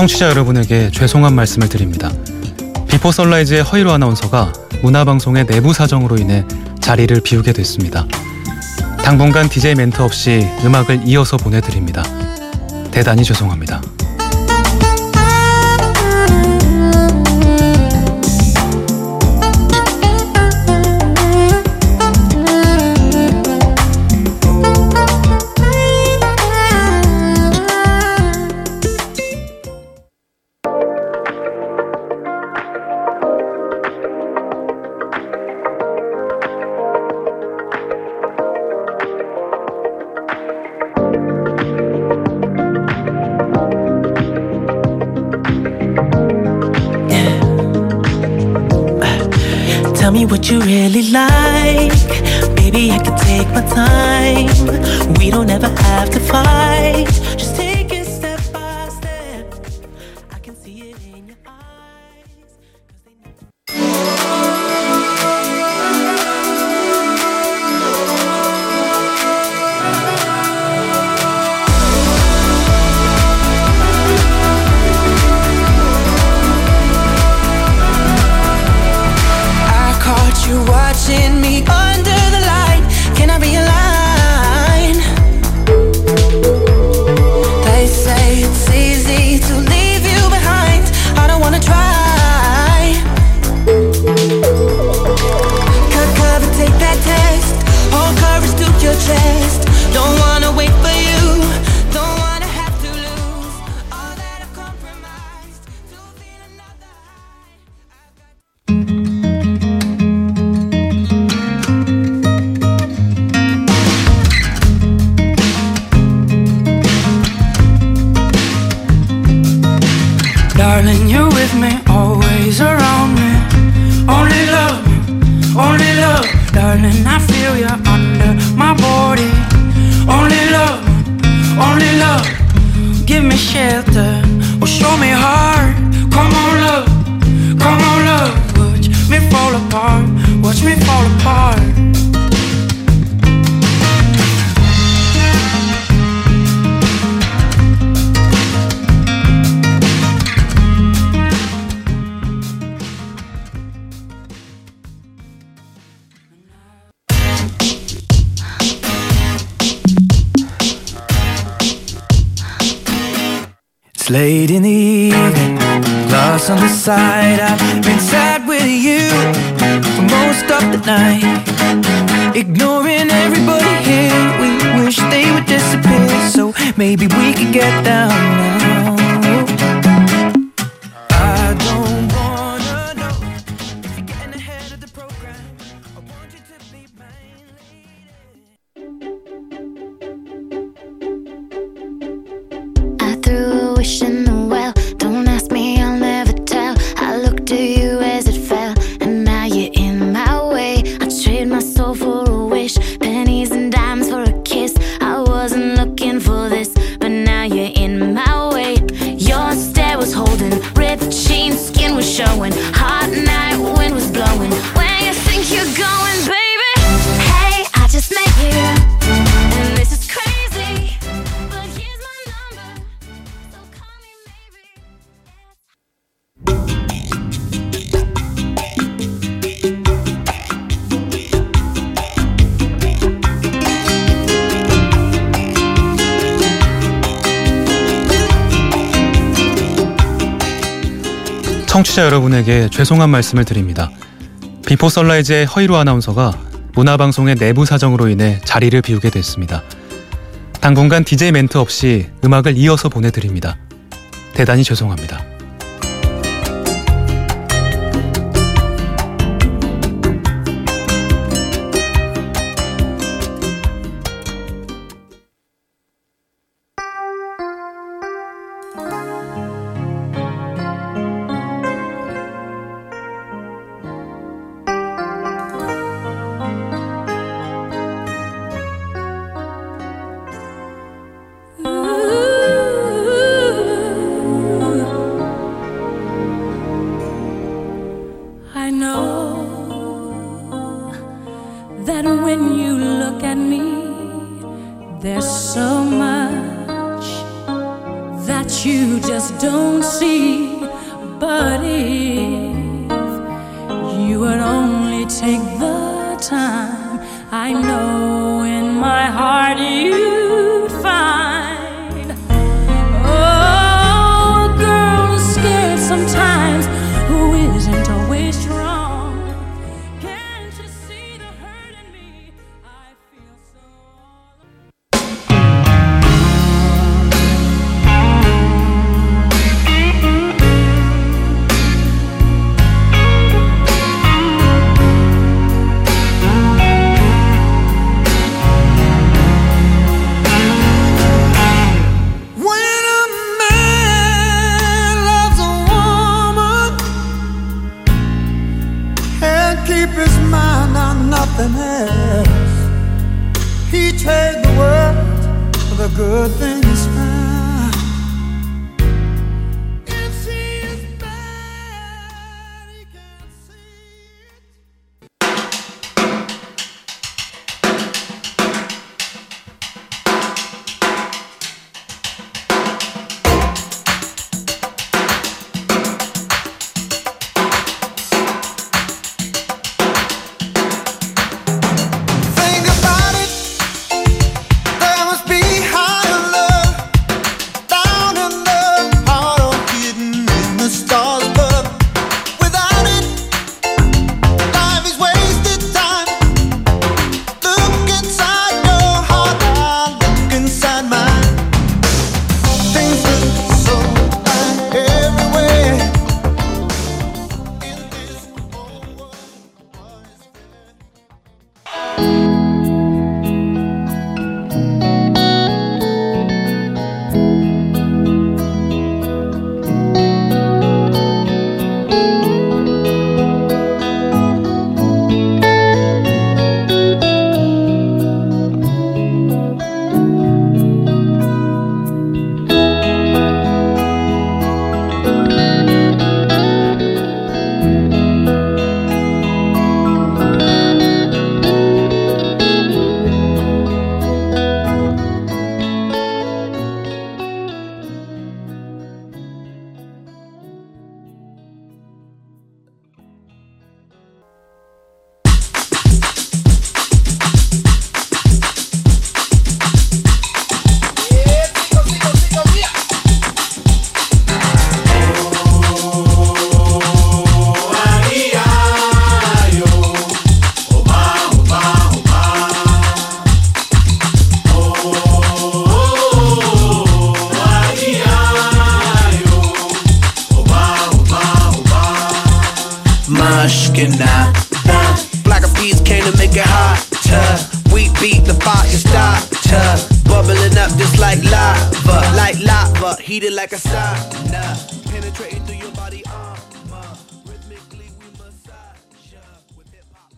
청취자 여러분에게 죄송한 말씀을 드립니다. 비포 선라이즈의 허이로 아나운서가 문화방송의 내부 사정으로 인해 자리를 비우게 됐습니다. 당분간 DJ 멘트 없이 음악을 이어서 보내드립니다. 대단히 죄송합니다. What you really like. Baby, I can take my time. We don't ever have to fight. Just Darling, I feel you under my body. Only love, only love. Give me shelter, or show me heart. Come on, love, come on, love. Watch me fall apart, watch me fall apart. Late in the evening, glass on the side. I've been sad with you for most of the night. Ignoring everybody here, we wish they would disappear. So maybe we could get down now. Threw 청취자 여러분에게 죄송한 말씀을 드립니다. 비포 선라이즈의 허이로 아나운서가 문화방송의 내부 사정으로 인해 자리를 비우게 됐습니다. 당분간 DJ 멘트 없이 음악을 이어서 보내드립니다. 대단히 죄송합니다. Know that when you look at me, there's so much that you just don't see. But if you would only take the time, I know the good things found. Mushkina. Black of peas came to make it hotter. We beat the fire starter. Bubbling up just like lava, like lava, heated like a sauna. Penetrating through your body. Uh.